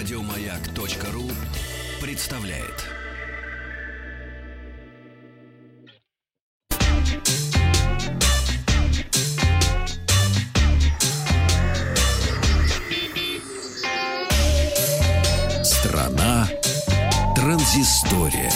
Радиомаяк.ру представляет. Страна транзистория.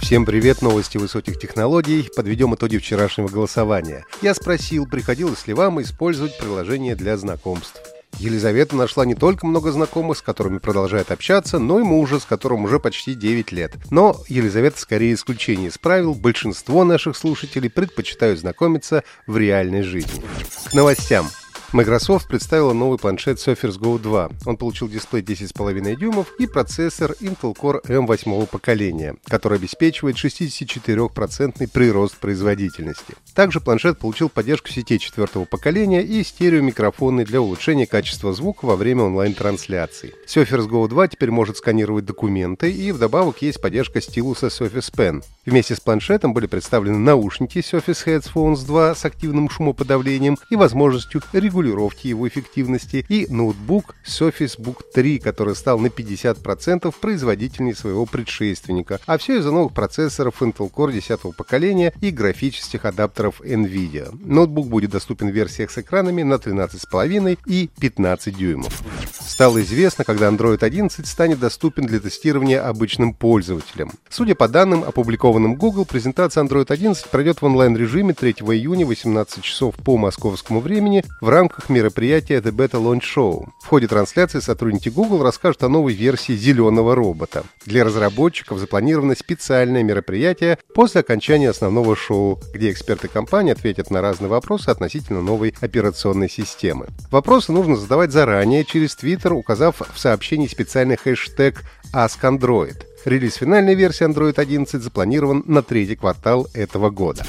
Всем привет, новости высоких технологий. Подведем итоги вчерашнего голосования. Я спросил, приходилось ли вам использовать приложение для знакомств. Елизавета нашла не только много знакомых, с которыми продолжает общаться, но и мужа, с которым уже почти 9 лет. Но Елизавета скорее исключение из правил. Большинство наших слушателей предпочитают знакомиться в реальной жизни. К новостям. Microsoft представила новый планшет Surface Go 2. Он получил дисплей 10,5 дюймов и процессор Intel Core M 8 поколения, который обеспечивает 64% прирост производительности. Также планшет получил поддержку сетей четвертого поколения и стереомикрофоны для улучшения качества звука во время онлайн-трансляций. Surface Go 2 теперь может сканировать документы и вдобавок есть поддержка стилуса Surface Pen. Вместе с планшетом были представлены наушники Surface Headphones 2 с активным шумоподавлением и возможностью регулировать регулировки его эффективности, и ноутбук Surface Book 3, который стал на 50% производительнее своего предшественника, а все из-за новых процессоров Intel Core 10 поколения и графических адаптеров NVIDIA. Ноутбук будет доступен в версиях с экранами на 13,5 и 15 дюймов. Стало известно, когда Android 11 станет доступен для тестирования обычным пользователям. Судя по данным, опубликованным Google, презентация Android 11 пройдет в онлайн-режиме 3 июня 18 часов по московскому времени в рамках мероприятия The Beta Launch Show. В ходе трансляции сотрудники Google расскажут о новой версии зеленого робота. Для разработчиков запланировано специальное мероприятие после окончания основного шоу, где эксперты компании ответят на разные вопросы относительно новой операционной системы. Вопросы нужно задавать заранее через Twitter, указав в сообщении специальный хэштег AskAndroid. Релиз финальной версии Android 11 запланирован на третий квартал этого года.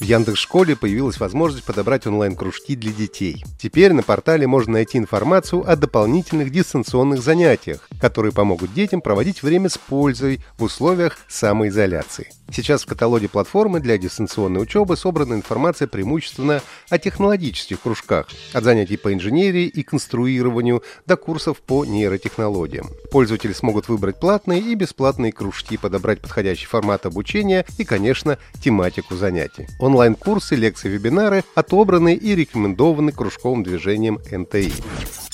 В Яндекс.Школе появилась возможность подобрать онлайн-кружки для детей. Теперь на портале можно найти информацию о дополнительных дистанционных занятиях, которые помогут детям проводить время с пользой в условиях самоизоляции. Сейчас в каталоге платформы для дистанционной учебы собрана информация преимущественно о технологических кружках, от занятий по инженерии и конструированию до курсов по нейротехнологиям. Пользователи смогут выбрать платные и бесплатные кружки, подобрать подходящий формат обучения и, конечно, тематику занятий. Онлайн-курсы, лекции, вебинары отобраны и рекомендованы кружковым движением НТИ.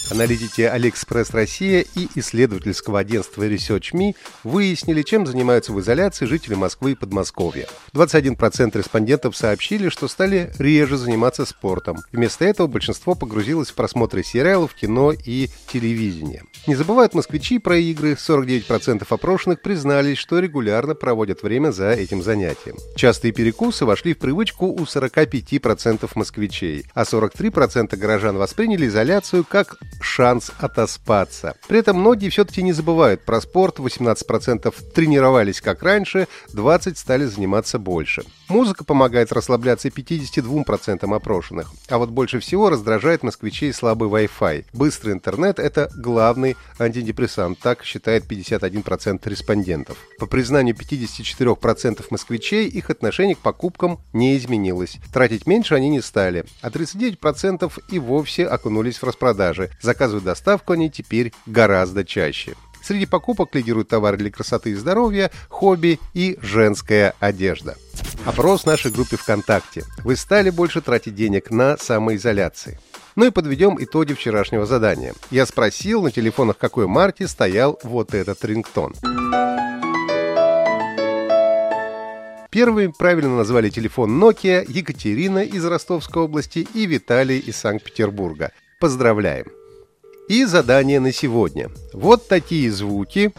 Аналитики AliExpress Россия и исследовательского агентства ResearchMe выяснили, чем занимаются в изоляции жители Москвы и Подмосковья. 21% респондентов сообщили, что стали реже заниматься спортом. Вместо этого большинство погрузилось в просмотры сериалов, кино и телевидения. Не забывают москвичи про игры. 49% опрошенных признались, что регулярно проводят время за этим занятием. Частые перекусы вошли в привычку у 45% москвичей, а 43% горожан восприняли изоляцию как шанс отоспаться. При этом многие все-таки не забывают про спорт, 18% тренировались как раньше, 20% стали заниматься больше. Музыка помогает расслабляться 52% опрошенных, а вот больше всего раздражает москвичей слабый Wi-Fi. Быстрый интернет – это главный антидепрессант, так считает 51% респондентов. По признанию 54% москвичей, их отношение к покупкам не изменилось. Тратить меньше они не стали, а 39% и вовсе окунулись в распродажи, Заказывают доставку они теперь гораздо чаще. Среди покупок лидируют товары для красоты и здоровья, хобби и женская одежда. Опрос в нашей группе ВКонтакте. Вы стали больше тратить денег на самоизоляции. Ну и подведем итоги вчерашнего задания. Я спросил на телефонах какой марки стоял вот этот рингтон. Первыми правильно назвали телефон Nokia Екатерина из Ростовской области и Виталий из Санкт-Петербурга. Поздравляем! И задание на сегодня. Вот такие звуки.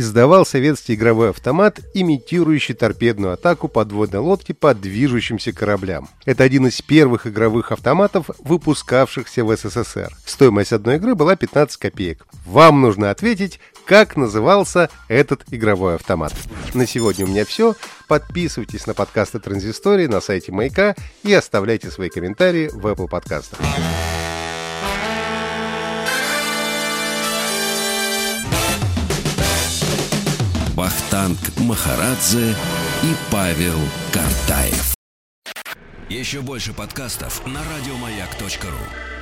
издавал советский игровой автомат, имитирующий торпедную атаку подводной лодки по движущимся кораблям. Это один из первых игровых автоматов, выпускавшихся в СССР. Стоимость одной игры была 15 копеек. Вам нужно ответить, как назывался этот игровой автомат. На сегодня у меня все. Подписывайтесь на подкасты Транзистории на сайте Маяка и оставляйте свои комментарии в Apple подкастах. Вахтанг Махарадзе и Павел Картаев. Еще больше подкастов на радиомаяк.ру.